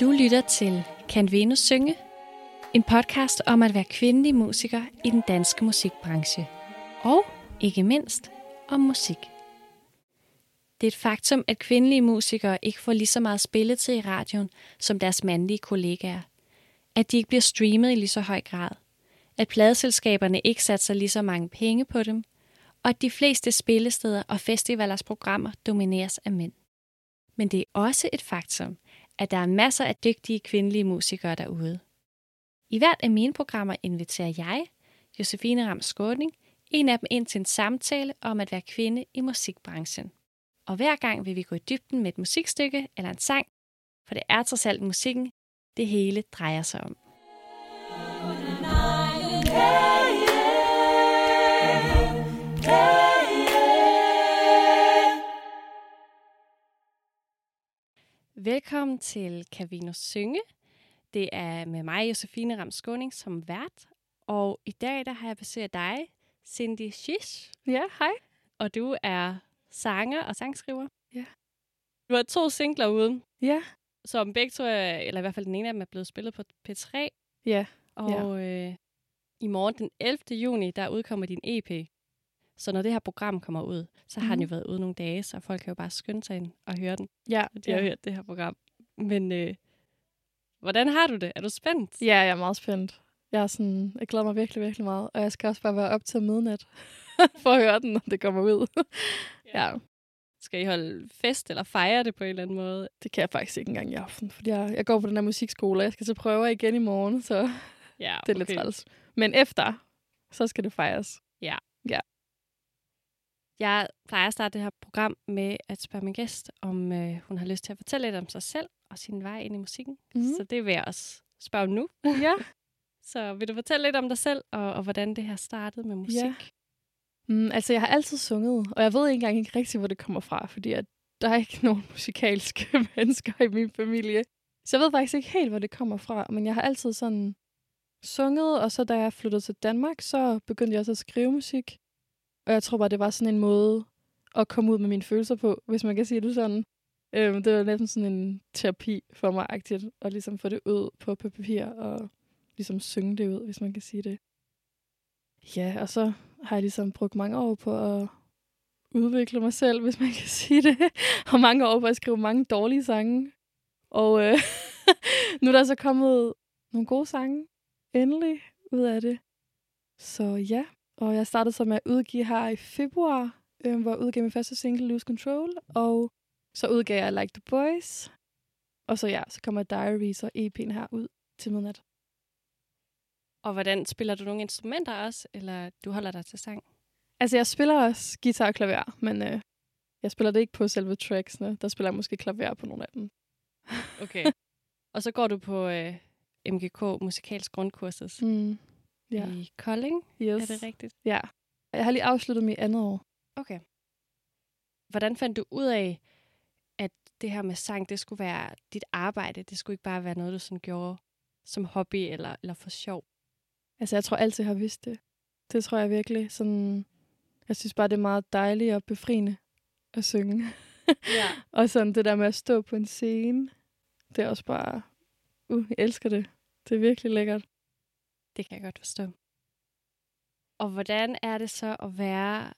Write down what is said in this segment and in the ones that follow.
Du lytter til Kan Venus synge? En podcast om at være kvindelig musiker i den danske musikbranche. Og ikke mindst om musik. Det er et faktum, at kvindelige musikere ikke får lige så meget spilletid i radioen som deres mandlige kollegaer. At de ikke bliver streamet i lige så høj grad. At pladeselskaberne ikke satser lige så mange penge på dem. Og at de fleste spillesteder og festivalers programmer domineres af mænd. Men det er også et faktum, at der er masser af dygtige kvindelige musikere derude. I hvert af mine programmer inviterer jeg, Josefine Ram Skåning, en af dem ind til en samtale om at være kvinde i musikbranchen. Og hver gang vil vi gå i dybden med et musikstykke eller en sang, for det er trods alt musikken, det hele drejer sig om. Velkommen til Cavino Synge. Det er med mig, Josefine Ram Skåning, som vært. Og i dag der har jeg besøg af dig, Cindy Shish. Ja, hej. Og du er sanger og sangskriver. Ja. Du har to singler ude, Ja. som begge to er, eller i hvert fald den ene af dem er blevet spillet på P3. Ja. Og øh, i morgen den 11. juni, der udkommer din EP. Så når det her program kommer ud, så har mm-hmm. den jo Mhm. været ude nogle dage, så folk kan jo bare skynde sig ind og høre den. Ja. De har ja. hørt det her program. Men øh, hvordan har du det? Er du spændt? ja, jeg er meget spændt. Jeg, er sådan, jeg glæder mig virkelig, virkelig meget. Og jeg skal også bare være op til midnat for at høre den, når det kommer ud. ja. Skal I holde fest eller fejre det på en eller anden måde? Det kan jeg faktisk ikke engang i aften, fordi jeg, jeg går på den her musikskole, og jeg skal til prøver igen i morgen, så Ja, det er lidt træls. Men efter, så skal det fejres. Jeg plejer at starte det her program med at spørge min gæst, om øh, hun har lyst til at fortælle lidt om sig selv og sin vej ind i musikken. Mhm. Så det vil jeg også spørge om nu. ja. Så vil du fortælle lidt om dig selv, og, og hvordan det her startede med musik? Ja. Mm, altså, jeg har altid sunget, og jeg ved ikke engang ikke rigtigt, hvor det kommer fra, fordi at der er ikke nogen musikalske mennesker i min familie. Så jeg ved faktisk ikke helt, hvor det kommer fra, men jeg har altid sådan sunget, og så da jeg flyttede til Danmark, så begyndte jeg også at skrive musik. Og jeg tror bare, det var sådan en måde at komme ud med mine følelser på, hvis man kan sige det sådan. Øhm, det var næsten sådan en terapi for mig, agtigt, at ligesom få det ud på papir og ligesom synge det ud, hvis man kan sige det. Ja, og så har jeg ligesom brugt mange år på at udvikle mig selv, hvis man kan sige det. Og mange år på at skrive mange dårlige sange. Og øh, nu er der så kommet nogle gode sange, endelig, ud af det. Så ja, og jeg startede så med at udgive her i februar, øh, hvor jeg udgav min første single, Lose Control. Og så udgav jeg Like the Boys. Og så ja, så kommer Diaries og EP'en her ud til midnat. Og hvordan spiller du nogle instrumenter også, eller du holder dig til sang? Altså, jeg spiller også guitar og klaver, men øh, jeg spiller det ikke på selve tracksene. Der spiller jeg måske klaver på nogle af dem. Okay. og så går du på øh, MGK Musikalsk Grundkursus Mm. Ja. i Kolding. Yes. Er det rigtigt? Ja. Jeg har lige afsluttet mit andet år. Okay. Hvordan fandt du ud af, at det her med sang, det skulle være dit arbejde? Det skulle ikke bare være noget, du sådan gjorde som hobby eller, eller for sjov? Altså, jeg tror altid, jeg har vidst det. Det tror jeg virkelig. Sådan, jeg synes bare, det er meget dejligt og befriende at synge. Ja. og sådan det der med at stå på en scene, det er også bare... Uh, jeg elsker det. Det er virkelig lækkert. Det kan jeg godt forstå. Og hvordan er det så at være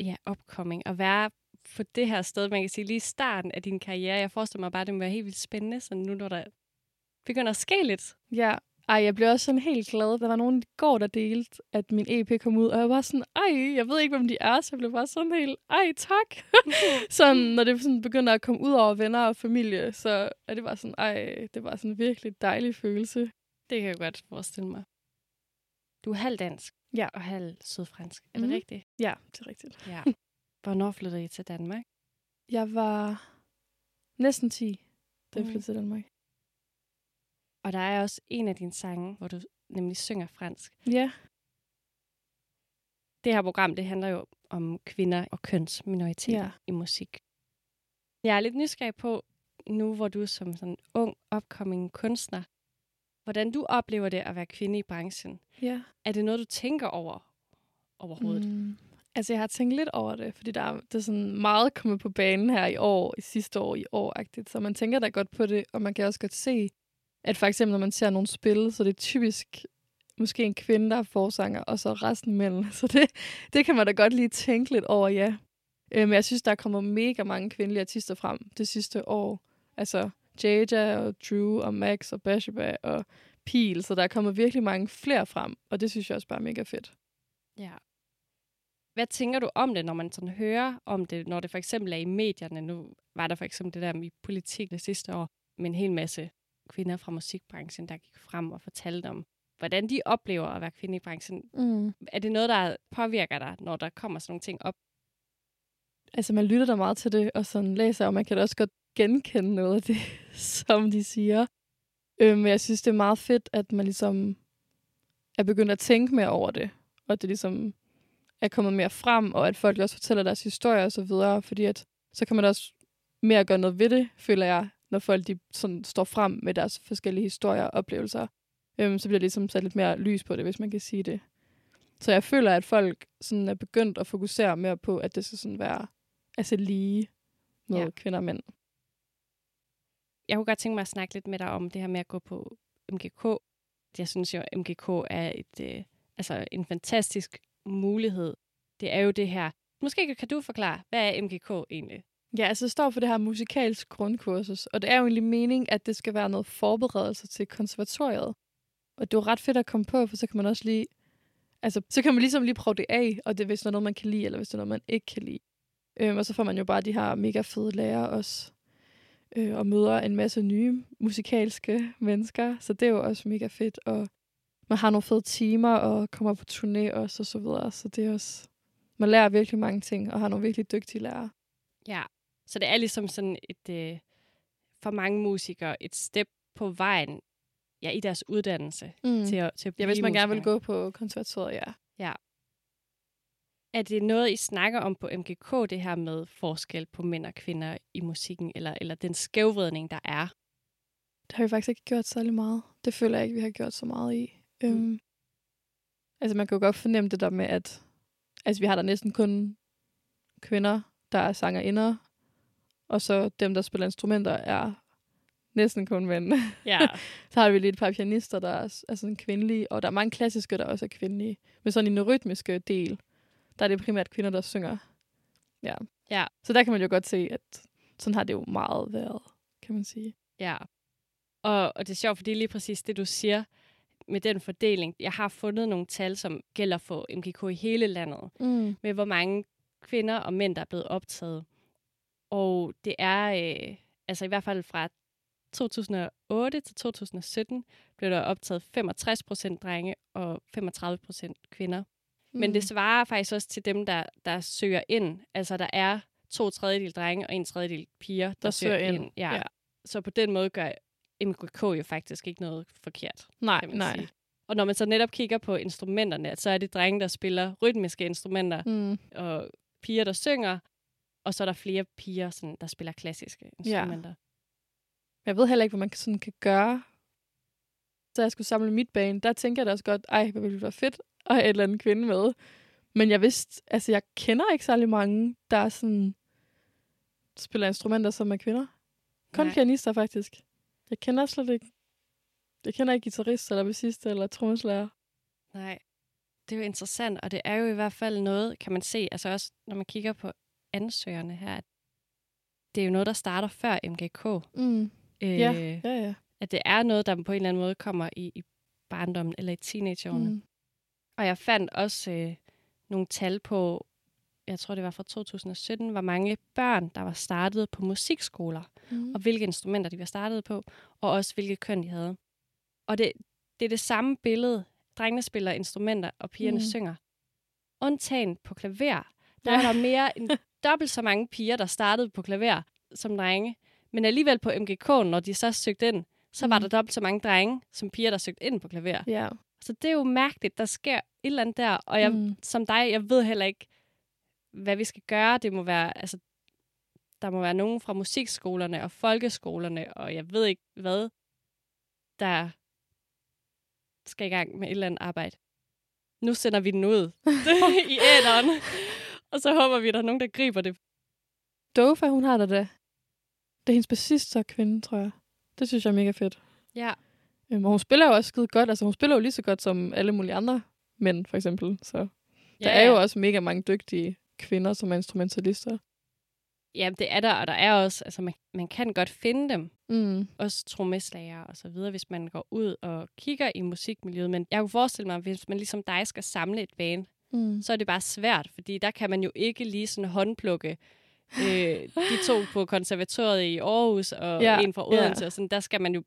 ja, upcoming, og være på det her sted, man kan sige, lige i starten af din karriere? Jeg forestiller mig bare, det må være helt vildt spændende, så nu når der begynder at ske lidt. Ja, ej, jeg blev også sådan helt glad. Der var nogen i går, der delte, at min EP kom ud, og jeg var sådan, ej, jeg ved ikke, hvem de er, så jeg blev bare sådan helt, ej, tak. sådan, når det sådan begynder at komme ud over venner og familie, så er det bare sådan, ej, det var sådan en virkelig dejlig følelse. Det kan jeg godt forestille mig. Du er halv dansk Ja. og halv sydfransk. Er det Mhm. rigtigt? Ja, det er rigtigt. Ja. Hvornår flyttede I til Danmark? Jeg var næsten 10, da jeg flyttede til Danmark. Og der er også en af dine sange, hvor du nemlig synger fransk. Ja. Det her program, det handler jo om kvinder og kønsminoriteter Ja. i musik. Jeg er lidt nysgerrig på, nu hvor du er som sådan ung, upcoming kunstner, hvordan du oplever det at være kvinde i branchen. Ja. Er det noget, du tænker over overhovedet? Mm. Altså, jeg har tænkt lidt over det, fordi der er, det er sådan meget kommet på banen her i år, i sidste år, i år -agtigt. Så man tænker da godt på det, og man kan også godt se, at for eksempel, når man ser nogle spil, så det er typisk måske en kvinde, der er forsanger, og så resten mænd. Så det, det kan man da godt lige tænke lidt over, ja. Øh, men jeg synes, der er kommet mega mange kvindelige artister frem det sidste år. Altså Jaja og Drew og Max og Bashaba og Peel, så der er kommet virkelig mange flere frem, og det synes jeg også bare er mega fedt. Ja. Hvad tænker du om det, når man sådan hører om det, når det for eksempel er i medierne? Nu var der for eksempel det der med politik det sidste år, med en hel masse kvinder fra musikbranchen, der gik frem og fortalte om, hvordan de oplever at være kvinde i branchen. Mm. Er det noget, der påvirker dig, når der kommer sådan nogle ting op? Altså, man lytter da meget til det, og sådan læser, og man kan da også godt genkende noget af det, som de siger. Øh, men jeg synes, det er meget fedt, at man ligesom er begyndt at tænke mere over det, og at det ligesom er kommet mere frem, og at folk også fortæller deres historier og så videre, fordi at, så kan man også mere gøre noget ved det, føler jeg, når folk de sådan står frem med deres forskellige historier og oplevelser. Øhm, så bliver det ligesom sat lidt mere lys på det, hvis man kan sige det. Så jeg føler, at folk sådan er begyndt at fokusere mere på, at det skal sådan være altså lige med Ja. kvinder og mænd. Jeg kunne godt tænke mig at snakke lidt med dig om det her med at gå på MGK. Jeg synes jo, at MGK er et, øh, altså en fantastisk mulighed. Det er jo det her. Måske kan du forklare, hvad er MGK egentlig? Ja, altså det står for det her musikalsk grundkursus, og det er jo egentlig mening, at det skal være noget forberedelse til konservatoriet. Og det er jo ret fedt at komme på, for så kan man også lige, altså så kan man ligesom lige prøve det af, og det er hvis der er noget, man kan lide, eller hvis det er noget, man ikke kan lide. Øhm, og så får man jo bare de her mega fede lærere også, øh, og møder en masse nye musikalske mennesker, så det er jo også mega fedt, og man har nogle fede timer, og kommer på turné også, og så videre, så det er også, man lærer virkelig mange ting, og har nogle virkelig dygtige lærere. Ja, så det er ligesom sådan et, øh, for mange musikere, et step på vejen ja, i deres uddannelse Mm. til, at, til at Ja, blive hvis man gerne vil musikere. gå på konservatoriet, ja. Er det noget, I snakker om på MGK, det her med forskel på mænd og kvinder i musikken, eller, eller den skævvridning, der er? Det har vi faktisk ikke gjort særlig meget. Det føler jeg ikke, vi har gjort så meget i. Mm. Øhm, altså, man kan jo godt fornemme det der med, at altså, vi har der næsten kun kvinder, der er sangerinder, og så dem, der spiller instrumenter, er næsten kun mænd. Ja. så har vi lige et par pianister, der er, er sådan kvindelige, og der er mange klassiske, der også er kvindelige. Men sådan i den rytmiske del, der er det primært kvinder, der synger. Ja. Ja. Så der kan man jo godt se, at sådan har det jo meget været, kan man sige. ja. Og, og det er sjovt, fordi lige præcis det, du siger med den fordeling. Jeg har fundet nogle tal, som gælder for MGK i hele landet, Mm. med hvor mange kvinder og mænd, der er blevet optaget. Og det er, øh, altså i hvert fald fra 2008 til 2017, blev der optaget 65 procent drenge og 35 procent kvinder. Men det svarer faktisk også til dem, der, der søger ind. Altså, der er to tredjedel drenge og en tredjedel piger, der, Der søger ind, Ja. ja. Så på den måde gør MGK jo faktisk ikke noget forkert, nej, nej. sige. Og når man så netop kigger på instrumenterne, så er det drenge, der spiller rytmiske instrumenter, Mm. og piger, der synger, og så er der flere piger, sådan, der spiller klassiske instrumenter. Jeg ved heller ikke, hvad man sådan kan gøre. Så jeg skulle samle mit bane, der tænker jeg da også godt, ej, hvad ville det være fedt at have et eller andet kvinde med. Men jeg vidste, altså jeg kender ikke særlig mange, der er sådan, spiller instrumenter, som er kvinder. Kun Nej. pianister, faktisk. Jeg kender slet ikke, jeg kender ikke guitarist, eller bassist, eller trommeslager. Nej, det er jo interessant, og det er jo i hvert fald noget, kan man se, altså også når man kigger på ansøgerne her, at det er jo noget, der starter før MGK. Mm. Øh, Ja, ja, ja. At det er noget, der på en eller anden måde kommer i, i barndommen eller i teenageårene. Mm. Og jeg fandt også øh, nogle tal på, jeg tror det var fra 2017, hvor mange børn, der var startet på musikskoler, Mm. og hvilke instrumenter de var startet på, og også hvilket køn de havde. Og det, det er det samme billede. Drengene spiller instrumenter, og pigerne Mm. synger. Undtagen på klaver. Der Ja. var der mere end dobbelt så mange piger, der startede på klaver som drenge. Men alligevel på MGK, når de så søgte ind, så var Mm. der dobbelt så mange drenge, som piger, der søgte ind på klaver. Ja. Så det er jo mærkeligt, der sker et eller andet der. Og jeg, mm. som dig, jeg ved heller ikke, hvad vi skal gøre. Det må være, altså, der må være nogen fra musikskolerne og folkeskolerne, og jeg ved ikke hvad, der skal i gang med et eller andet arbejde. Nu sender vi den ud i æderen, og så håber vi, at der er nogen, der griber det. Dofa, hun har det da. Det er hendes bassist, så kvinde, tror jeg. Det synes jeg er mega fedt. Ja. Øhm, og hun spiller jo også skide godt. Altså, hun spiller jo lige så godt som alle mulige andre mænd, for eksempel. Så der ja, er jo også mega mange dygtige kvinder som er instrumentalister. Ja, det er der, og der er også, altså man, man kan godt finde dem, Mm. også trommeslager og så videre, hvis man går ud og kigger i musikmiljøet. Men jeg kunne forestille mig, hvis man ligesom dig skal samle et band, Mm. så er det bare svært, fordi der kan man jo ikke lige sådan håndplukke øh, de to på konservatoriet i Aarhus og Ja, ja, en fra ja. Odense. Og sådan, der skal man jo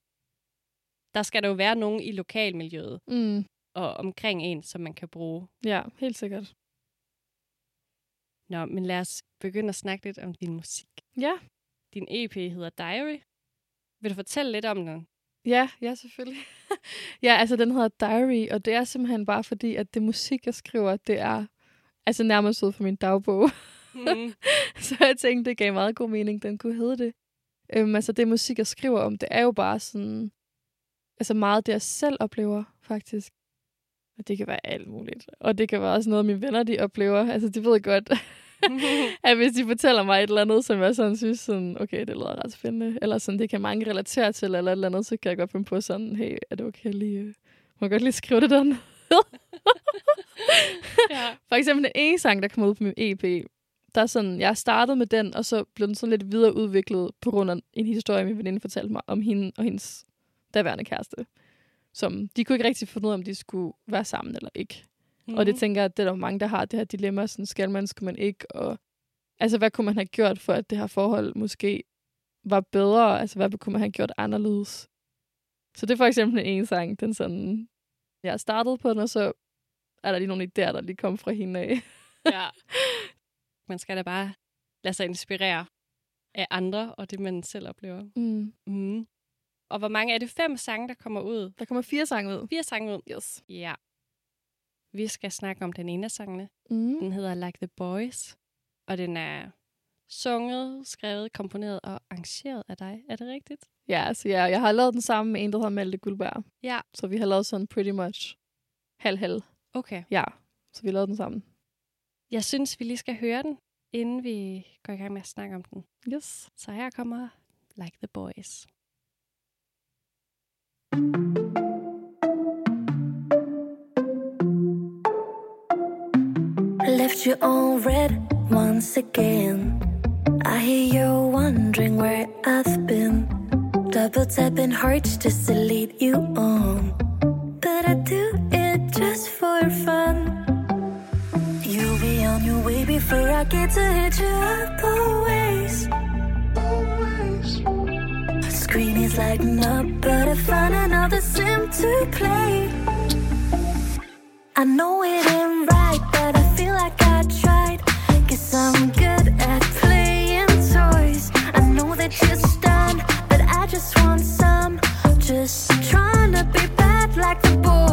der skal der jo være nogen i lokalmiljøet Mm. og omkring en, som man kan bruge. Ja, helt sikkert. Nå, men lad os begynde at snakke lidt om din musik. Ja. Din EP hedder Diary. Vil du fortælle lidt om den? Ja, ja, selvfølgelig. ja, altså den hedder Diary, og det er simpelthen bare fordi, at det musik, jeg skriver, det er altså nærmest ud fra min dagbog. Mm. så jeg tænkte, det gav meget god mening, den kunne hedde det. Øhm, altså det musik, jeg skriver om, det er jo bare sådan, altså meget det, jeg selv oplever, faktisk. Og det kan være alt muligt. Og det kan være også noget, mine venner, de oplever. Altså, de ved godt, at hvis de fortæller mig et eller andet, som jeg sådan synes, sådan, okay, det lyder ret spændende, eller sådan, det kan mange relatere til, eller et eller andet, så kan jeg godt finde på sådan, hey, er det okay lige, øh, må jeg godt lige skrive det der ja. For eksempel den ene sang, der kom ud på min EP, der er sådan, jeg startede med den, og så blev den sådan lidt videreudviklet på grund af en historie, min veninde fortalte mig om hende og hendes daværende kæreste. Som de kunne ikke rigtig finde ud af, om de skulle være sammen eller ikke. Mm. Og det tænker jeg, at det er der mange, der har det her dilemma, sådan skal man, skal man ikke, og altså hvad kunne man have gjort for, at det her forhold måske var bedre, altså hvad kunne man have gjort anderledes. Så det er for eksempel en ene sang, den sådan, jeg startede på den, og så er der lige nogle idéer, der lige kom fra hende af. ja. Man skal da bare lade sig inspirere af andre og det, man selv oplever. Mm. Mm. Og hvor mange er det? Fem sange, der kommer ud? Der kommer fire sange ud. Fire sange ud? Yes. Ja. Vi skal snakke om den ene af sangene. Mm. Den hedder Like the Boys. Og den er sunget, skrevet, komponeret og arrangeret af dig. Er det rigtigt? Ja, altså ja, jeg har lavet den sammen med en, der hedder Malte Guldberg. Ja. Så vi har lavet sådan pretty much halv-halv. Okay. Ja, så vi har lavet den sammen. Jeg synes, vi lige skal høre den, inden vi går i gang med at snakke om den. Yes. Så her kommer Like the Boys. Left you all red once again. I hear you wondering where I've been. Double tapping hearts just to lead you on. But I do it just for fun. You'll be on your way before I get to hit you up always. Screen is lighting up, but I found another sim to play. I know it ain't right, just dumb But I just want some. Just trying to be bad like the boys.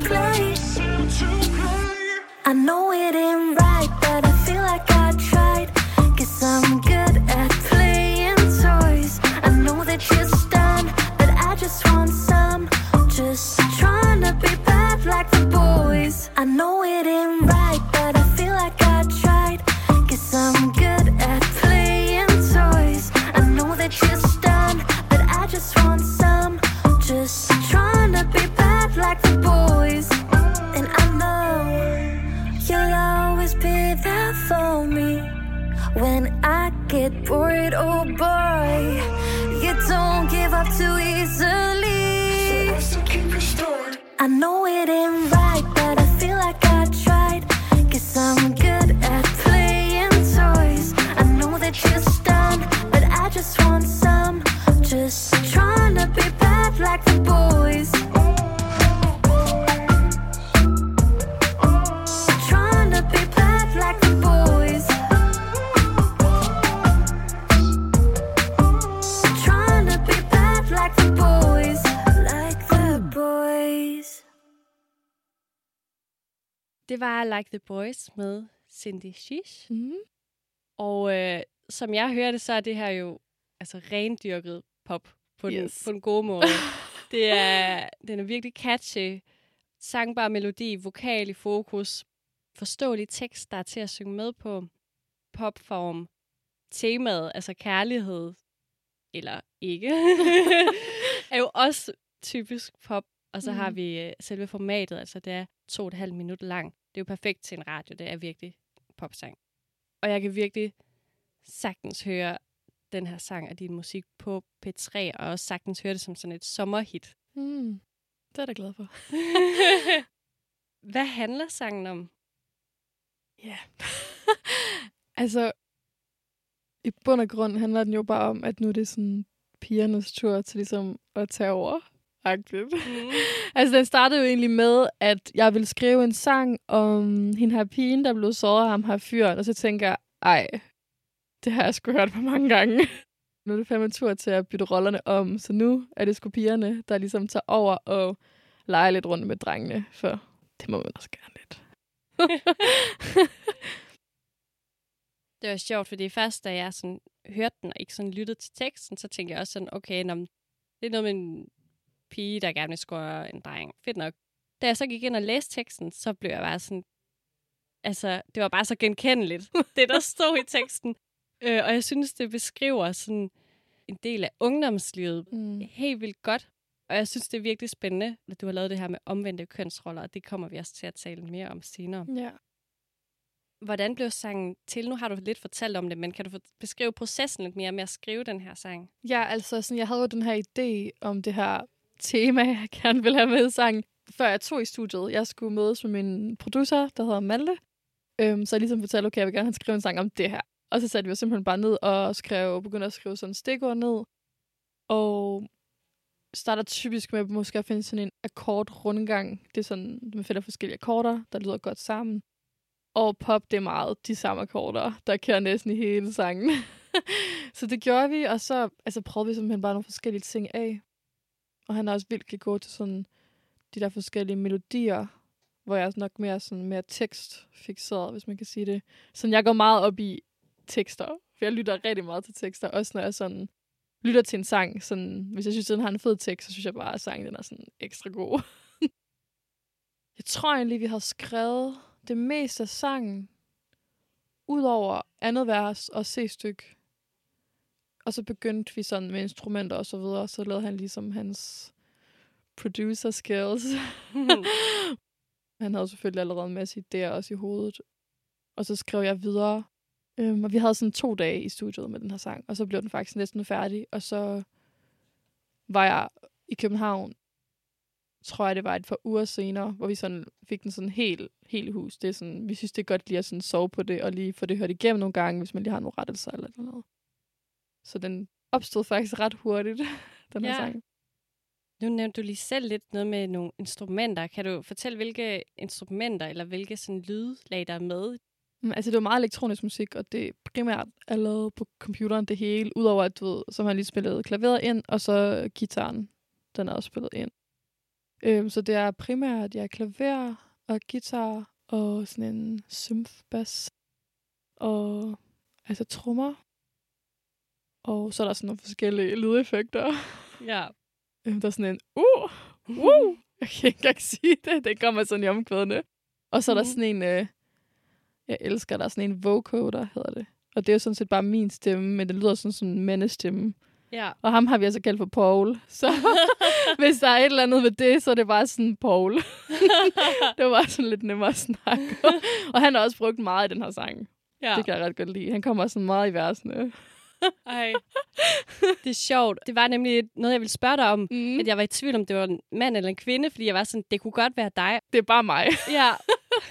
Play. Det var Like the Boys med Cindy Shish. Mm. Og øh, som jeg hørte, så er det her jo altså rendyrket pop på, den, Yes. på den gode måde. det er, den er virkelig catchy. Sangbar melodi, vokal i fokus, forståelig tekst, der er til at synge med på, popform, temaet, altså kærlighed, eller ikke, er jo også typisk pop. Og så mm. har vi øh, selve formatet, altså det er to og et halvt minut lang. Det er jo perfekt til en radio, det er virkelig popsang. Og jeg kan virkelig sagtens høre den her sang og din musik på P3, og også sagtens høre det som sådan et sommerhit. Mm. Det er jeg da glad for. Hvad handler sangen om? Ja. altså, i bund og grund handler den jo bare om, at nu er det sådan pigernes tur til ligesom at tage over. Agtigt. Mm. altså, den startede jo egentlig med, at jeg ville skrive en sang om hende her pigen, der blev såret af ham her fyren. Og så tænker jeg, ej, det har jeg sgu hørt for mange gange. nu er det fandme tur til at bytte rollerne om. Så nu er det sgu pigerne, der ligesom tager over og leger lidt rundt med drengene. For det må man også gerne lidt. Det var sjovt, fordi først, da jeg sådan hørte den og ikke sådan lyttede til teksten, så tænkte jeg også sådan, okay, nå, det er noget med en pige, der gerne vil score en dreng. Fedt nok. Da jeg så gik ind og læste teksten, så blev jeg bare sådan, altså, det var bare så genkendeligt, det der stod i teksten. Øh, og jeg synes, det beskriver sådan en del af ungdomslivet Mm. helt vildt godt. Og jeg synes, det er virkelig spændende, at du har lavet det her med omvendte kønsroller, og det kommer vi også til at tale mere om senere. Ja. Hvordan blev sangen til? Nu har du lidt fortalt om det, men kan du beskrive processen lidt mere med at skrive den her sang? Ja, altså, sådan, jeg havde jo den her idé om det her tema, jeg gerne vil have med i sangen, før jeg tog i studiet. Jeg skulle mødes med min producer, der hedder Malte. Øhm, så jeg ligesom fortalte, okay, jeg vil gerne have skrive en sang om det her. Og så satte vi os simpelthen bare ned og skrev, begyndte at skrive sådan stikord ned. Og starter typisk med måske at finde sådan en akkordrundgang. Det er sådan, man finder forskellige akkorder, der lyder godt sammen. Og pop, det er meget de samme akkorder, der kører næsten i hele sangen. så det gjorde vi, og så altså, prøvede vi simpelthen bare nogle forskellige ting af. Og han er også vildt god til sådan de der forskellige melodier, hvor jeg er nok mere sådan mere tekstfixeret, hvis man kan sige det. Så jeg går meget op i tekster, for jeg lytter rigtig meget til tekster, også når jeg sådan lytter til en sang. Sådan, hvis jeg synes, den har en fed tekst, så synes jeg bare, at sangen den er sådan ekstra god. jeg tror egentlig, vi har skrevet det meste af sangen, udover andet vers og C-stykke. Og så begyndte vi sådan med instrumenter og så videre, så lavede han ligesom hans producer skills. han havde selvfølgelig allerede en masse idéer også i hovedet. Og så skrev jeg videre. Øhm, og vi havde sådan to dage i studiet med den her sang, og så blev den faktisk næsten færdig. Og så var jeg i København, tror jeg det var et par uger senere, hvor vi sådan fik den sådan helt, helt hus. Det er sådan, vi synes, det er godt lige at sådan sove på det, og lige få det hørt igennem nogle gange, hvis man lige har nogle rettelser eller noget. Så den opstod faktisk ret hurtigt, den her Ja. sang. Nu nævnte du lige selv lidt noget med nogle instrumenter. Kan du fortælle, hvilke instrumenter eller hvilke sådan lydlag, der er med? Mm, Altså, det var meget elektronisk musik, og det primært er lavet på computeren det hele, udover at, du ved, så har han lige spillet klaveret ind, og så gitaren, den er også spillet ind. Øhm, så det er primært, ja, klaver og guitar, og sådan en synth-bass, og altså trommer. Og så er der sådan nogle forskellige lydeffekter. Ja. Øhm, der er sådan en, uh, uh, jeg kan ikke engang sige det, det kommer sådan i omkvædene. Og så er der Mhm. sådan en, øh, jeg elsker, der er sådan en vocoder, hedder det. Og det er jo sådan set bare min stemme, men det lyder sådan som en mandestemme. Ja. Og ham har vi altså kaldt for Paul. Så hvis der er et eller andet ved det, så er det bare sådan Paul. det var sådan lidt nemmere at snakke. Og han har også brugt meget i den her sang. ja. Det kan jeg ret godt lide. Han kommer sådan meget i versene. Ej. Det er sjovt. Det var nemlig noget, jeg ville spørge dig om. Mm. At jeg var i tvivl om, det var en mand eller en kvinde, fordi jeg var sådan, det kunne godt være dig. Det er bare mig. Ja.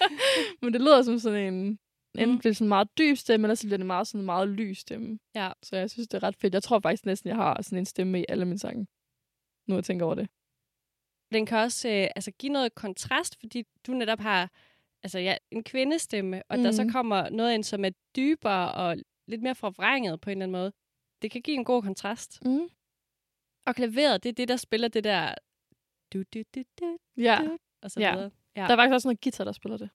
Men det lyder som sådan en... Enten Mm. bliver det sådan en meget dyb stemme, eller så bliver det meget sådan en meget lys stemme. Ja. Så jeg synes, det er ret fedt. Jeg tror faktisk næsten, jeg har sådan en stemme i alle mine sange. Nu jeg tænker over det. Den kan også øh, altså, give noget kontrast, fordi du netop har altså, ja, en kvindestemme, og mm. der så Mhm. kommer noget ind, som er dybere og lidt mere forvrænget på en eller anden måde. Det kan give en god kontrast. Mm. Og klaveret, det er det, der spiller det der... Du, du, du, du, Ja. du, og så Ja. videre. Ja. Der er faktisk også noget guitar, der spiller det.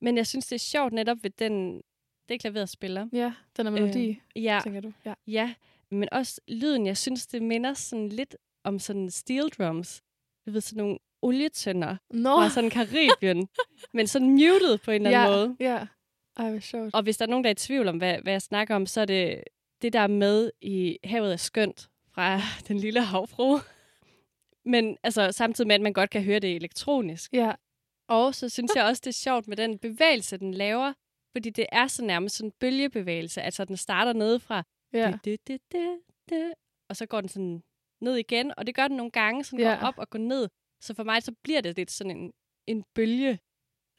Men jeg synes, det er sjovt netop ved den, det klaveret spiller. Ja, den er melodi, øh, Ja, tænker du? Ja. ja, men også lyden, jeg synes, det minder sådan lidt om sådan steel drums. Du ved, sådan nogle olietønder Nå, fra sådan Karibien, men sådan muted på en eller anden ja, måde. ja. Ej, hvor sjovt. Og hvis der er nogen, der er i tvivl om, hvad, hvad jeg snakker om, så er det det, der er med i Havet er skønt fra den lille havfru. Men altså, samtidig med, at man godt kan høre det elektronisk. Ja, Og så synes jeg også, det er sjovt med den bevægelse, den laver. Fordi det er så nærmest sådan en bølgebevægelse. Altså, den starter nedefra. ja. Det, det, det, det, og så går den sådan ned igen. Og det gør den nogle gange, så den Ja. går op og går ned. Så for mig, så bliver det lidt sådan en, en bølge.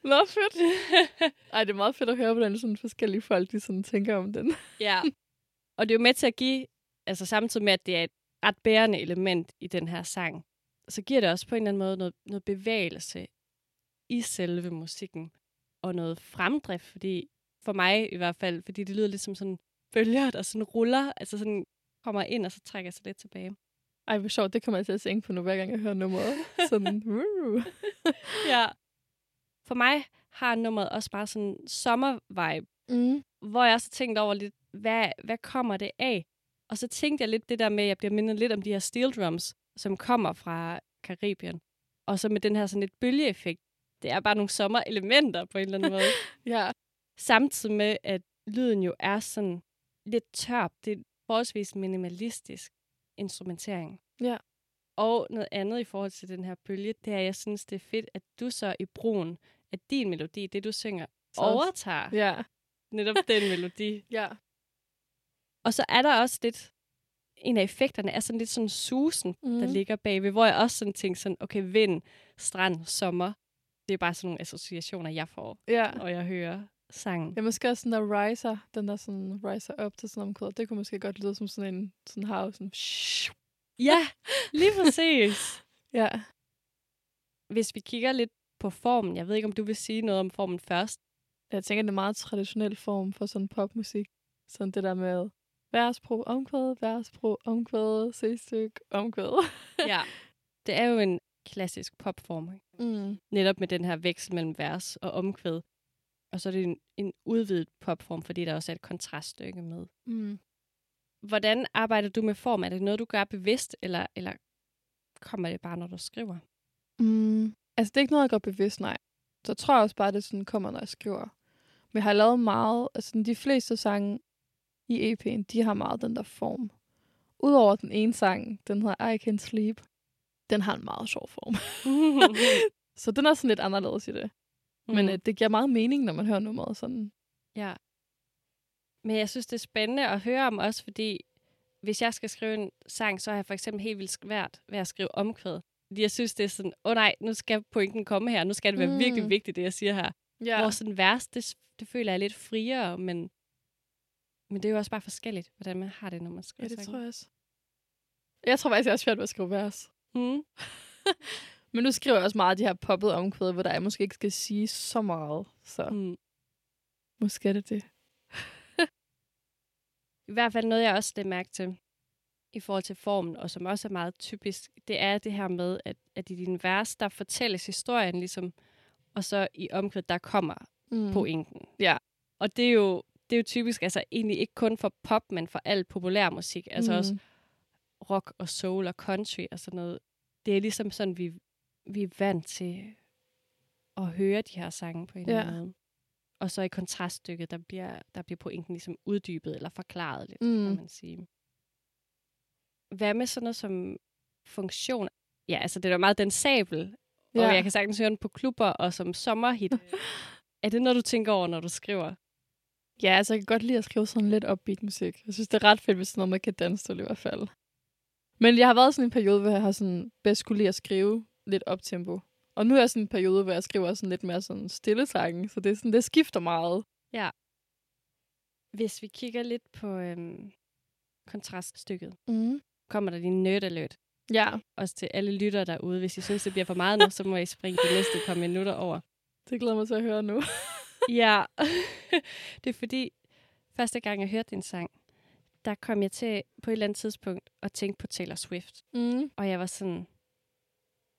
Nå, fedt. Ej, det er meget fedt at høre, hvordan sådan forskellige folk de sådan tænker om den. Ja. Og det er jo med til at give, altså samtidig med, at det er et ret bærende element i den her sang, så giver det også på en eller anden måde noget, noget bevægelse i selve musikken, og noget fremdrift, fordi for mig i hvert fald, fordi det lyder lidt som sådan bølger, der sådan ruller, altså sådan kommer ind, og så trækker sig lidt tilbage. Ej, hvor sjovt. Det kommer jeg til at tænke på nu, hver gang jeg hører nummeret. Sådan. Ja. For mig har nummeret også bare sådan en sommervibe, Mm. hvor jeg også har tænkt over lidt, hvad, hvad kommer det af? Og så tænkte jeg lidt det der med, at jeg bliver mindet lidt om de her steel drums, som kommer fra Karibien. Og så med den her sådan lidt bølgeeffekt. Det er bare nogle sommerelementer på en eller anden måde. Ja. Samtidig med, at lyden jo er sådan lidt tør. Det er forholdsvis minimalistisk instrumentering. Ja. Og noget andet i forhold til den her bølge, det er, at jeg synes, det er fedt, at du så i brugen af din melodi, det du synger, Så overtager Ja. netop den melodi. Ja. Og så er der også lidt, en af effekterne er sådan lidt sådan susen, mm. der ligger bagved, hvor jeg også sådan tænker sådan, okay, vind, strand, sommer. Det er bare sådan nogle associationer, jeg får, Ja. når jeg hører sangen. Ja, måske også den der riser, den der sådan riser op til sådan omkvæd. Det kunne måske godt lyde som sådan en sådan hav, sådan Ja, lige præcis. Ja. Hvis vi kigger lidt på formen, jeg ved ikke, om du vil sige noget om formen først. Jeg tænker, det er en meget traditionel form for sådan popmusik. Sådan det der med verspro, omkvæd, verspro, omkvæd, C-styk, omkvæd. ja. Det er jo en klassisk popform? Mm. netop med den her veksel mellem vers og omkvæd. Og så er det en, en udvidet popform, fordi der også er et kontraststykke med. Mm. Hvordan arbejder du med form? Er det noget, du gør bevidst, eller, eller kommer det bare, når du skriver? Mm. Altså, det er ikke noget, jeg gør bevidst, nej. Så jeg tror også bare, det sådan kommer, når jeg skriver. Men jeg har lavet meget, altså de fleste sange i EP'en, de har meget den der form. Udover den ene sang, den hedder I Can Sleep, den har en meget sjov form. Så den er sådan lidt anderledes i det. Mm. Men øh, det giver meget mening, når man hører nummeret sådan. Ja. Men jeg synes, det er spændende at høre om også, fordi hvis jeg skal skrive en sang, så har jeg for eksempel helt vildt svært ved at skrive omkvæd. Jeg synes, det er sådan, åh oh, nej, nu skal pointen komme her. Nu skal det være mm. virkelig vigtigt, det jeg siger her. Ja. Hvor sådan vers, det, det føler jeg er lidt friere, men, men det er jo også bare forskelligt, hvordan man har det, når man ja, skriver det sange. tror jeg også. Jeg tror faktisk, jeg er svært ved at skrive vers. Mm. Men nu skriver jeg også meget af de her poppede omkvæd, hvor der jeg måske ikke skal sige så meget. Så Mm. måske er det det. I hvert fald noget, jeg også lagde mærke til i forhold til formen, og som også er meget typisk, det er det her med, at, at i din vers, der fortælles historien ligesom, og så i omkvædet, der kommer Mm. pointen. Ja. Og det er jo det er jo typisk, altså egentlig ikke kun for pop, men for al populær musik. Altså Mm. også rock og soul og country og sådan noget. Det er ligesom sådan, vi, vi er vant til at høre de her sange på en eller Ja. anden måde. Og så i kontraststykket, der bliver, der bliver pointen ligesom uddybet eller forklaret lidt, Mm. kan man sige. Hvad med sådan noget som funktion? Ja, altså det er jo meget den sabel, ja. Ja. og jeg kan sagtens høre den på klubber og som sommerhit. er det noget, du tænker over, når du skriver? Ja, altså jeg kan godt lide at skrive sådan lidt upbeat musik. Jeg synes, det er ret fedt, hvis noget, man kan danse til i hvert fald. Men jeg har været sådan en periode, hvor jeg har sådan bedst kunne lide at skrive lidt op tempo. Og nu er jeg sådan en periode, hvor jeg skriver sådan lidt mere sådan stille sange, så det, er sådan, det skifter meget. Hvis vi kigger lidt på øhm, kontraststykket, Mm. Kommer der din nerd alert. Ja, Også til alle lyttere derude. Hvis I synes, det bliver for meget nu, så må I springe de næste par minutter over. det glæder mig til at høre nu. Ja, det er fordi, første gang jeg hørte din sang, der kom jeg til på et eller andet tidspunkt at tænke på Taylor Swift. Mm. Og jeg var sådan,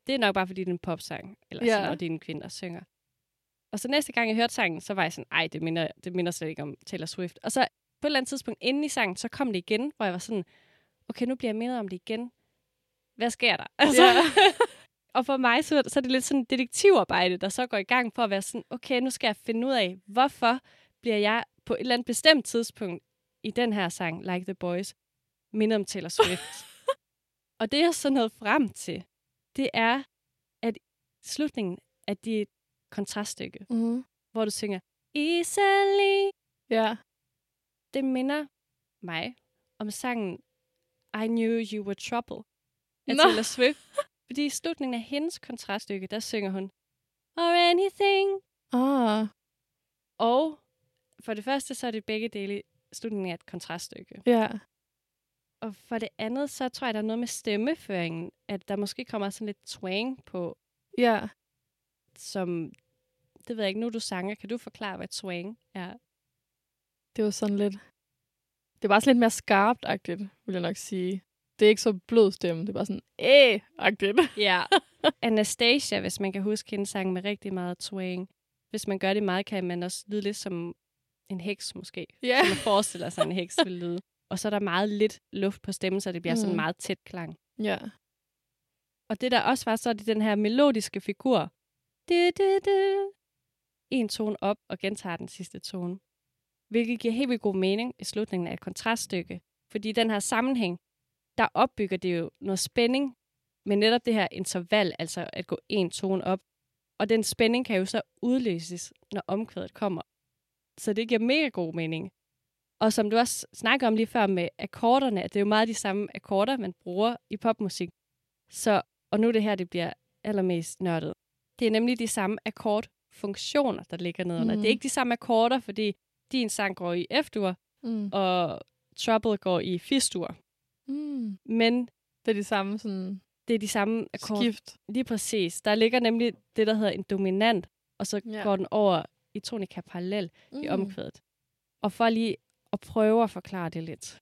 det er nok bare fordi, det er en popsang, eller Ja. sådan, og det er en kvinde, der synger. Og så næste gang, jeg hørte sangen, så var jeg sådan, ej, det minder, det minder slet ikke om Taylor Swift. Og så på et eller andet tidspunkt inden i sangen, så kom det igen, hvor jeg var sådan, okay, nu bliver jeg mindet om det igen. Hvad sker der? Altså, Ja. og for mig, så, så er det lidt sådan et detektivarbejde, der så går i gang for at være sådan, okay, nu skal jeg finde ud af, hvorfor bliver jeg på et eller andet bestemt tidspunkt i den her sang, Like the Boys, mindet om Taylor Swift. og det, jeg så nåede frem til, det er, at slutningen af dit kontraststykke, Mm. hvor du synger, Easily, Ja. det minder mig om sangen I Knew You Were Trouble af Nå. Taylor Swift. Fordi i slutningen af hendes kontraststykke, der synger hun Or anything. Ah. Og for det første, så er det begge dele slutningen af et kontraststykke. Ja. Og for det andet, så tror jeg, der er noget med stemmeføringen, at der måske kommer sådan lidt twang på, Ja. som, det ved jeg ikke, nu du sanger, kan du forklare, hvad twang er? Det var sådan lidt... Det var sådan lidt mere skarpt-agtigt, vil jeg nok sige. Det er ikke så blød stemme. Det er bare sådan, æh-agtigt. Ja. Anastasia, hvis man kan huske hendes sang med rigtig meget twang. Hvis man gør det meget, kan man også lyde lidt som en heks måske. Ja. Som man forestiller sig, en heks vil lyde. Og så er der meget lidt luft på stemmen, så det bliver mm. sådan meget tæt klang. Ja. Og det der også var, så er det den her melodiske figur. Du, du, du. En tone op og gentager den sidste tone. Hvilket giver helt vildt god mening i slutningen af et kontraststykke. Fordi i den her sammenhæng, der opbygger det jo noget spænding med netop det her interval, altså at gå en tone op. Og den spænding kan jo så udløses, når omkvædet kommer. Så det giver mega god mening. Og som du også snakker om lige før med akkorderne, at det er jo meget de samme akkorder, man bruger i popmusik. Så, og nu det her, det bliver allermest nørdet. Det er nemlig de samme akkordfunktioner, der ligger nedenunder. Mhm. Det er ikke de samme akkorder, fordi din sang går i F-dur, Mm. og Trouble går i Fis-dur. Mm. Men Det er de samme sådan det er de samme akkorder. skift. Lige præcis. Der ligger nemlig det, der hedder en dominant, og så Ja. ja. går den over i tonika parallel Mm. i omkvædet. Og for lige at prøve at forklare det lidt.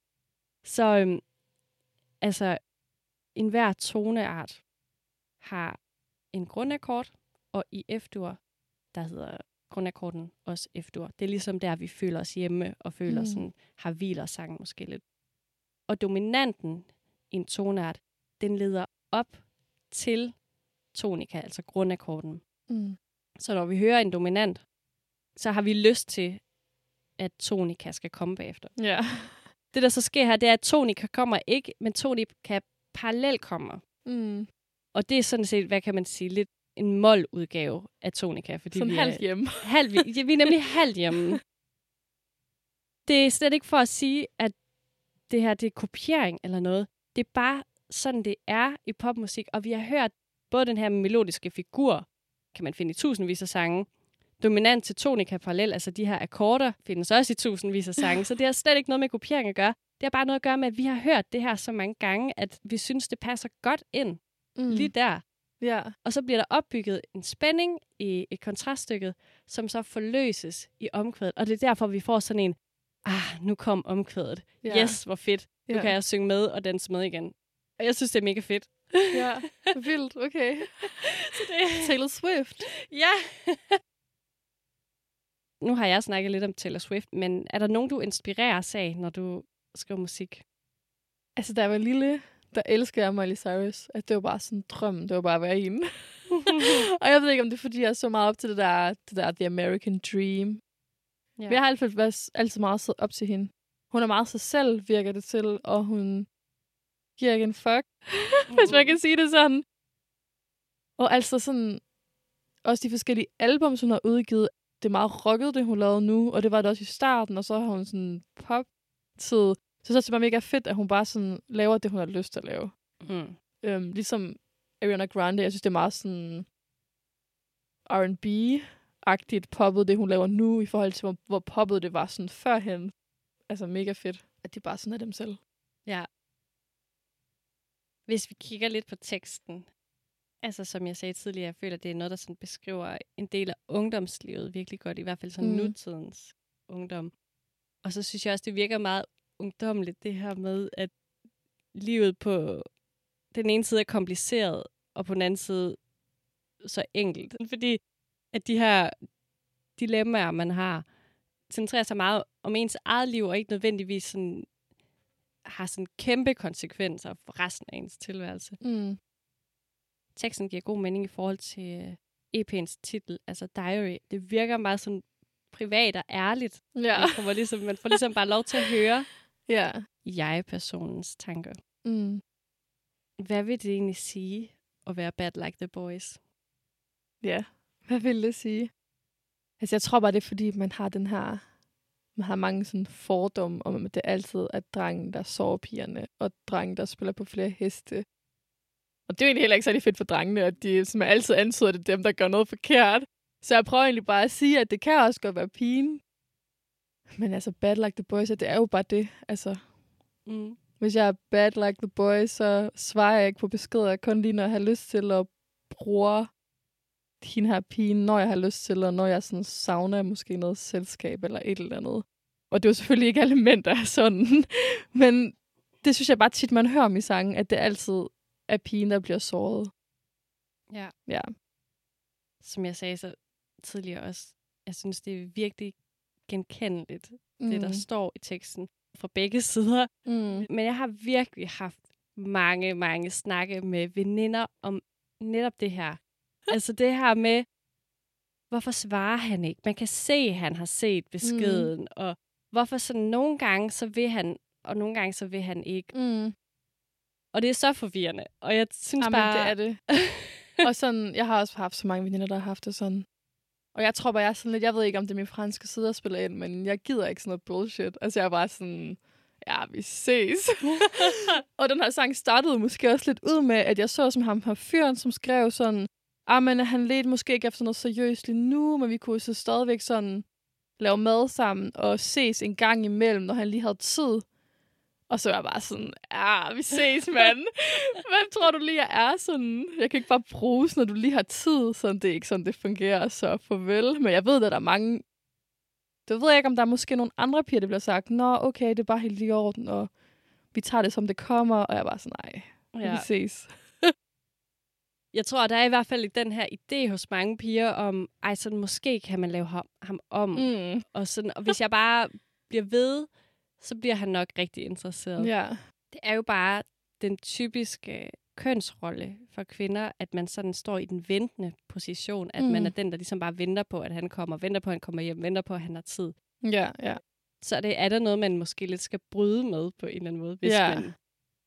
Så øhm, altså, enhver toneart har en grundakkord, og i F-dur, der hedder grundakkorden også F-dur. Det er ligesom der, vi føler os hjemme, og føler Mm. sådan, har hviler sangen måske lidt. Og dominanten i en toneart, den leder op til tonika, altså grundakkorden. Mm. Så når vi hører en dominant, så har vi lyst til, at tonika skal komme bagefter. Ja. Det, der så sker her, det er, at tonika kommer ikke, men tonika parallelt kommer. Mm. Og det er sådan set, hvad kan man sige, lidt en mål-udgave af tonika. Fordi Sådan vi halvt hjemme. halv, vi, vi er nemlig halvt hjemme. Det er slet ikke for at sige, at det her det er kopiering eller noget. Det er bare sådan, det er i popmusik. Og vi har hørt både den her melodiske figur, kan man finde i tusindvis af sange, dominant til tonika parallel, altså de her akkorder, findes også i tusindvis af sange. Så det har slet ikke noget med kopiering at gøre. Det har bare noget at gøre med, at vi har hørt det her så mange gange, at vi synes, det passer godt ind Mm. lige der. Ja. Og så bliver der opbygget en spænding i et kontraststykket, som så forløses i omkvædet. Og det er derfor, vi får sådan en, ah, nu kom omkvædet. Ja. Yes, hvor fedt. Nu Ja. kan jeg synge med og danse med igen. Og jeg synes, det er mega fedt. Ja. Vildt, okay. Så det... Taylor Swift. Ja. nu har jeg snakket lidt om Taylor Swift, men er der nogen, du inspireres af, når du skriver musik? Altså, da jeg var lille, der elskede jeg Miley Cyrus. At det var bare sådan en drøm. Det var bare at være hende. og jeg ved ikke, om det er, fordi jeg er så meget op til det der, det der The American Dream. ja. Men jeg har altid været altid meget op til hende. Hun er meget sig selv, virker det til, og hun giver ikke en fuck, hvis man kan sige det sådan. Og altså sådan, også de forskellige album, hun har udgivet, det er meget rocket, det hun lavede nu, og det var det også i starten, og så har hun sådan pop-tid. Så så er det bare mega fedt, at hun bare sådan laver det, hun har lyst til at lave. Mm. Øhm, ligesom Ariana Grande, jeg synes, det er meget sådan R&B-agtigt poppet, det hun laver nu, i forhold til, hvor, hvor poppet det var sådan førhen. Altså mega fedt, at de bare sådan er dem selv. Ja. Hvis vi kigger lidt på teksten, altså som jeg sagde tidligere, jeg føler, det er noget, der sådan beskriver en del af ungdomslivet virkelig godt, i hvert fald sådan mm. nutidens ungdom. Og så synes jeg også, det virker meget ungdomligt, det her med, at livet på den ene side er kompliceret, og på den anden side så enkelt. Fordi at de her dilemmaer, man har, centrerer sig meget om ens eget liv, og ikke nødvendigvis sådan, har sådan kæmpe konsekvenser for resten af ens tilværelse. Mm. Teksten giver god mening i forhold til øh, EP'ens titel, altså Diary. Det virker meget sådan privat og ærligt. Ja. Man, kommer ligesom, man får ligesom bare lov til at høre ja. jeg-personens tanker. Mm. Hvad vil det egentlig sige at være bad like the boys? Ja, hvad vil det sige? Altså, jeg tror bare, det er fordi, man har den her... Man har mange sådan fordomme om, at det altid er drengen, der sover pigerne, og drengen, der spiller på flere heste. Og det er jo egentlig heller ikke særlig fedt for drengene, at de som altid antyder, at det er dem, der gør noget forkert. Så jeg prøver egentlig bare at sige, at det kan også godt være pigen. Men altså, bad like the boys, det er jo bare det. Altså, Mm. hvis jeg er bad like the boys, så svarer jeg ikke på beskeder. Jeg kun lige, når jeg har lyst til at bruge hende her pige, når jeg har lyst til, og når jeg sådan savner måske noget selskab eller et eller andet. Og det er jo selvfølgelig ikke alle mænd, der er sådan. Men det synes jeg bare tit, man hører om i sangen, at det altid er pigen, der bliver såret. Ja. Ja. Som jeg sagde så tidligere også, jeg synes, det er virkelig genkendeligt, mm. det der står i teksten fra begge sider. Mm. Men jeg har virkelig haft mange, mange snakke med veninder om netop det her. Altså det her med, hvorfor svarer han ikke? Man kan se, at han har set beskeden, mm. og hvorfor så nogle gange, så vil han, og nogle gange, så vil han ikke. Mm. Og det er så forvirrende. Og jeg synes Jamen, bare... det er det. og sådan, jeg har også haft så mange veninder, der har haft det sådan. Og jeg tror bare, jeg er sådan lidt, jeg ved ikke, om det er min franske side at spille ind, men jeg gider ikke sådan noget bullshit. Altså, jeg er bare sådan, ja, vi ses. og den her sang startede måske også lidt ud med, at jeg så som ham her fyren, som skrev sådan, ah, men han ledte måske ikke efter noget seriøst lige nu, men vi kunne så stadigvæk sådan lave mad sammen og ses en gang imellem, når han lige havde tid. Og så er jeg bare sådan, ja, vi ses, mand. Hvem tror du lige, jeg er sådan? Jeg kan ikke bare bruges, når du lige har tid. Sådan, det er ikke sådan, det fungerer, så farvel. Men jeg ved, at der er mange... Det ved jeg ikke, om der er måske nogle andre piger, der bliver sagt, nå, okay, det er bare helt i orden, og vi tager det, som det kommer. Og jeg bare sådan, nej, ja. vi ses. jeg tror, der er i hvert fald den her idé hos mange piger om, ej, sådan måske kan man lave ham, ham om. Mm. Og, sådan, og hvis jeg bare bliver ved, så bliver han nok rigtig interesseret. Ja. Det er jo bare den typiske kønsrolle for kvinder, at man sådan står i den ventende position, at mm. man er den, der ligesom bare venter på, at han kommer, venter på, at han kommer hjem, venter på, at han har tid. Ja, ja. Så det er der noget, man måske lidt skal bryde med på en eller anden måde, hvis Ja. man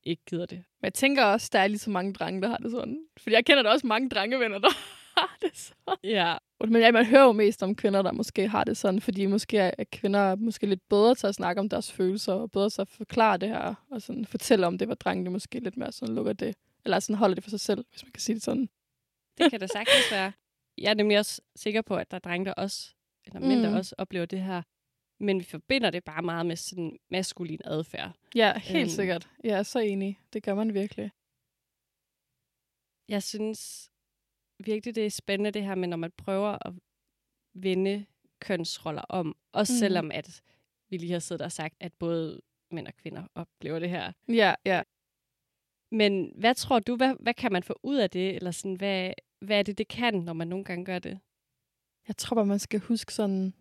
ikke gider det. Men jeg tænker også, der er lige så mange drenge, der har det sådan. Fordi jeg kender da også mange drengevenner, der har det sådan. Ja. Men ja, man hører jo mest om kvinder, der måske har det sådan, fordi måske er kvinder er måske lidt bedre til at snakke om deres følelser, og bedre til at forklare det her, og sådan fortælle om det, hvor drengene måske lidt mere sådan lukker det, eller sådan holder det for sig selv, hvis man kan sige det sådan. Det kan da sagtens være. Jeg er nemlig også sikker på, at der er drenge, der også, eller mænd, der Mm. også oplever det her. Men vi forbinder det bare meget med sådan maskulin adfærd. Ja, helt Øhm. sikkert. Jeg er så enig. Det gør man virkelig. Jeg synes virkelig, det er spændende det her med, når man prøver at vende kønsroller om. Også Mm. selvom, at vi lige har siddet og sagt, at både mænd og kvinder oplever det her. Ja, ja. Men hvad tror du, hvad, hvad kan man få ud af det? Eller sådan, hvad, hvad er det, det kan, når man nogle gange gør det? Jeg tror bare, man skal huske sådan,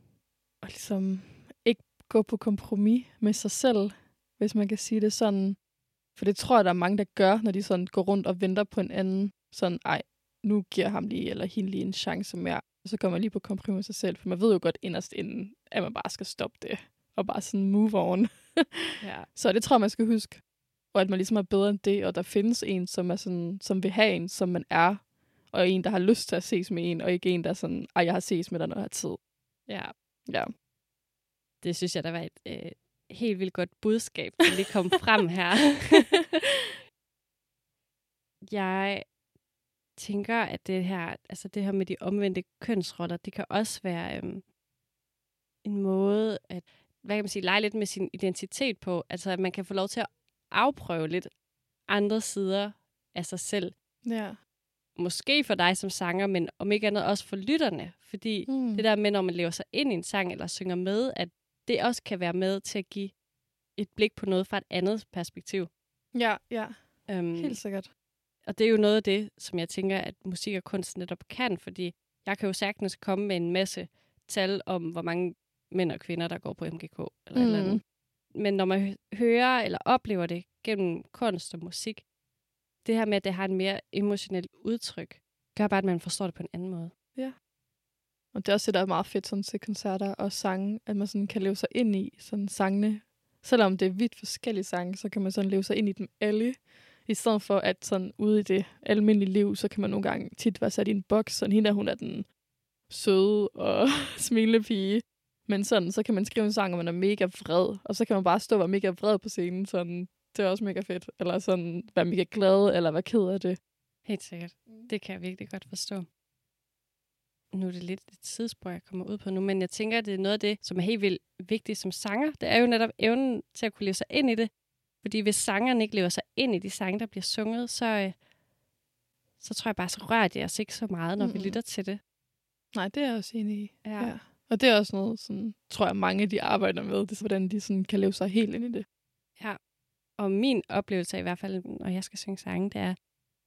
at ligesom ikke gå på kompromis med sig selv, hvis man kan sige det sådan. For det tror jeg, der er mange, der gør, når de sådan går rundt og venter på en anden. Sådan, ej, nu giver ham lige, eller hende lige en chance mere. Og så går man lige på kompromis med sig selv, for man ved jo godt inderst inden, at man bare skal stoppe det. Og bare sådan move on. Ja. Så det tror jeg, man skal huske. Og at man ligesom er bedre end det, og der findes en, som, er sådan, som vil have en, som man er. Og en, der har lyst til at ses med en, og ikke en, der er sådan, ej, jeg har ses med dig, når jeg har tid. ja. Ja. Det synes jeg, der var et øh, helt vildt godt budskab, der lige kom frem her. jeg tænker, at det her, altså det her med de omvendte kønsroller, det kan også være øhm, en måde at, hvad kan man sige, lege lidt med sin identitet på. Altså, at man kan få lov til at afprøve lidt andre sider af sig selv. Ja. Måske for dig som sanger, men om ikke andet også for lytterne. Fordi Mm. det der med, når man lever sig ind i en sang eller synger med, at det også kan være med til at give et blik på noget fra et andet perspektiv. Ja, ja. Um, Helt sikkert. Og det er jo noget af det, som jeg tænker, at musik og kunst netop kan, fordi jeg kan jo sagtens komme med en masse tal om, hvor mange mænd og kvinder, der går på MGK. Eller Mm. mm. eller andet. Men når man hø- hører eller oplever det gennem kunst og musik, det her med, at det har en mere emotionelt udtryk, gør bare, at man forstår det på en anden måde. Og det er også det, der er meget fedt sådan, til koncerter og sange, at man sådan kan leve sig ind i sådan sangene. Selvom det er vidt forskellige sange, så kan man sådan leve sig ind i dem alle. I stedet for at sådan ude i det almindelige liv, så kan man nogle gange tit være sat i en boks, sådan hende, hun er den søde og smilende pige. Men sådan, så kan man skrive en sang, og man er mega vred, og så kan man bare stå og være mega vred på scenen. Sådan, det er også mega fedt. Eller sådan, være mega glad, eller være ked af det. Helt sikkert. Det kan jeg virkelig godt forstå. Nu er det lidt et sidespor, jeg kommer ud på nu, men jeg tænker, at det er noget af det, som er helt vildt vigtigt som sanger. Det er jo netop evnen til at kunne leve sig ind i det. Fordi hvis sangeren ikke lever sig ind i de sange, der bliver sunget, så, øh, så tror jeg bare, så rører det os ikke så meget, når mm. vi lytter til det. Nej, det er jeg også enig i. Ja. Ja. Og det er også noget, sådan, tror jeg, mange de arbejder med. Det er, hvordan de sådan, kan leve sig helt ind i det. Og min oplevelse, i hvert fald, når jeg skal synge sange, det er,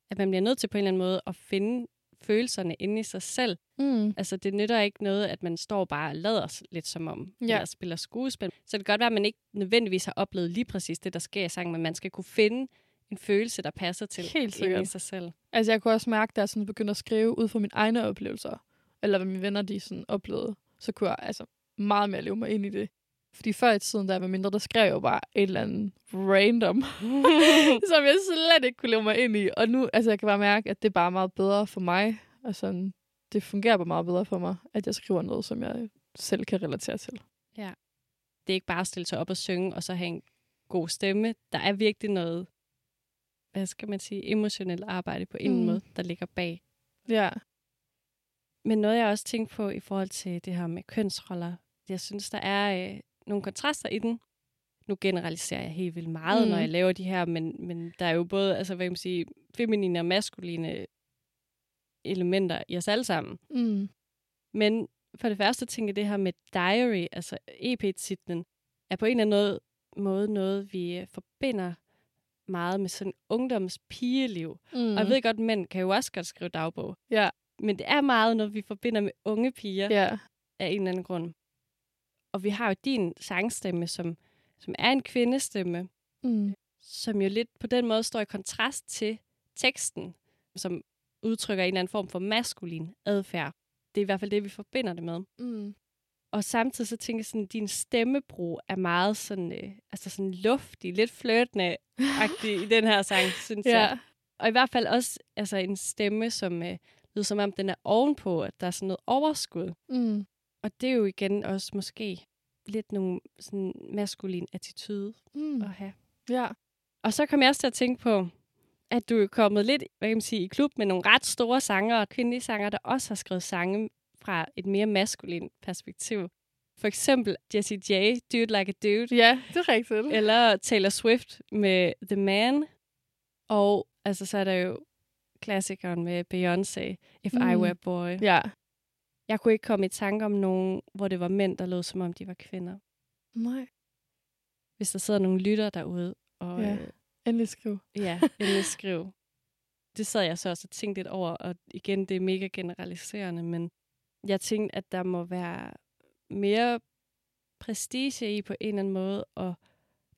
at man bliver nødt til på en eller anden måde at finde følelserne inde i sig selv. Mm. Altså, det nytter ikke noget, at man står bare og lader lidt som om, Ja. eller spiller skuespil. Så det kan godt være, at man ikke nødvendigvis har oplevet lige præcis det, der sker i sangen, men man skal kunne finde en følelse, der passer til Helt inde i sikkert. sig selv. Altså, jeg kunne også mærke, da jeg sådan begyndte at skrive ud fra mine egne oplevelser, eller hvad mine venner de sådan oplevede, så kunne jeg altså meget mere leve mig ind i det. Fordi før i tiden, da jeg var mindre, der skrev jeg jo bare et eller andet random, som jeg slet ikke kunne leve mig ind i. Og nu, altså jeg kan bare mærke, at det er bare meget bedre for mig. Og sådan, det fungerer bare meget bedre for mig, at jeg skriver noget, som jeg selv kan relatere til. Det er ikke bare at stille sig op og synge, og så have en god stemme. Der er virkelig noget, hvad skal man sige, emotionelt arbejde på en mm. måde, der ligger bag. Ja. Men noget, jeg også tænkte på i forhold til det her med kønsroller, jeg synes, der er øh, nogle kontraster i den. Nu generaliserer jeg helt vildt meget, Mm. mm. når jeg laver de her, men, men der er jo både, altså, hvad kan man sige, feminine og maskuline elementer i os alle sammen. Mm. Men for det første tænker jeg det her med diary, altså EP-titlen, er på en eller anden måde noget, vi øh, forbinder meget med sådan ungdomspigeliv. Mm. Mm. Og jeg ved godt, at mænd kan jo også godt skrive dagbog. Ja. Men det er meget noget, vi forbinder med unge piger Ja. af en eller anden grund. Og vi har jo din sangstemme, som, som er en kvindestemme, Mm. som jo lidt på den måde står i kontrast til teksten, som udtrykker en eller anden form for maskulin adfærd. Det er i hvert fald det, vi forbinder det med. Mm. Og samtidig så tænker jeg sådan, at din stemmebrug er meget sådan, øh, altså sådan luftig, lidt flirtende i den her sang, synes Ja. jeg. Og i hvert fald også altså en stemme, som øh, lyder som om, den er ovenpå, at der er sådan noget overskud. Mm. Og det er jo igen også måske lidt nogle sådan maskulin attitude Mm. at have. Ja. Og så kom jeg også til at tænke på, at du er kommet lidt hvad kan man sige, i klub med nogle ret store sanger og kvindelige sanger, der også har skrevet sange fra et mere maskulin perspektiv. For eksempel Jessie J, It Like a Dude, Ja, det er rigtigt. eller Taylor Swift med The Man. Og altså, så er der jo klassikeren med Beyoncé, If mm. I. Were Boy. Ja. Jeg kunne ikke komme i tanke om nogen, hvor det var mænd, der lød som om de var kvinder. Nej. Hvis der sidder nogle lytter derude, og Ja. øh, Endelig skriv. ja endelig skriv. Det sad jeg så også og tænkte lidt over, og igen, det er mega generaliserende, men jeg tænkte, at der må være mere prestige i på en eller anden måde at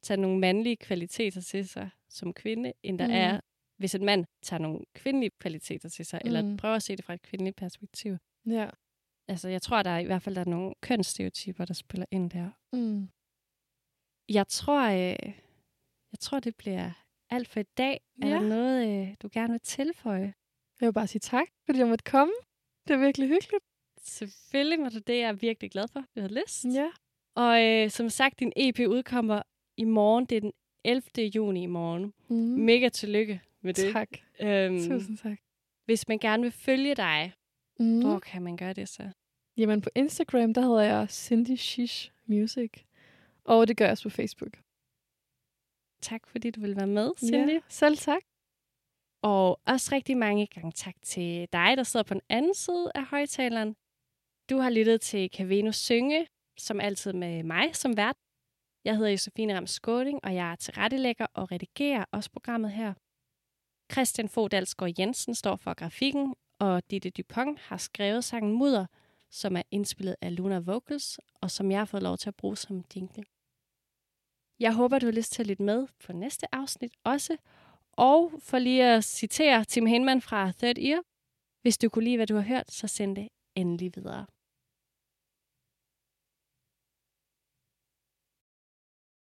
tage nogle mandlige kvaliteter til sig som kvinde, end der Mm. er, hvis en mand tager nogle kvindelige kvaliteter til sig, mm. eller prøver at se det fra et kvindeligt perspektiv. Ja. Altså, jeg tror, der er i hvert fald der er nogle kønsstereotyper, der spiller ind der. Mm. Jeg tror, øh, jeg tror, det bliver alt for i dag. Er Ja. der noget, øh, du gerne vil tilføje? Jeg vil bare sige tak, fordi jeg måtte komme. Det er virkelig hyggeligt. Selvfølgelig var det det, jeg er virkelig glad for. Du havde lyst. Ja. Og øh, som sagt, din EP udkommer i morgen. Det er den 11. juni i morgen. Mm. Mega tillykke med det. Tak. Øhm, Tusind tak. hvis man gerne vil følge dig, Mm. hvor kan man gøre det så? Jamen på Instagram, der hedder jeg Cindy Shish Music. Og det gør jeg også på Facebook. Tak fordi du vil være med, Cindy. Ja. Selv tak. Og også rigtig mange gange tak til dig, der sidder på den anden side af højtaleren. Du har lyttet til Caveno Synge, som altid med mig som vært. Jeg hedder Josefine Ram Skåding, og jeg er tilrettelægger og redigerer også programmet her. Christian Fogh Dalsgaard Jensen står for grafikken, og Ditte Dupont har skrevet sangen Mudder, som er indspillet af Luna Vocals, og som jeg har fået lov til at bruge som jingle. Jeg håber, du har lyst til at lytte med på næste afsnit også. Og for lige at citere Tim Henman fra Third Ear, hvis du kunne lide, hvad du har hørt, så send det endelig videre.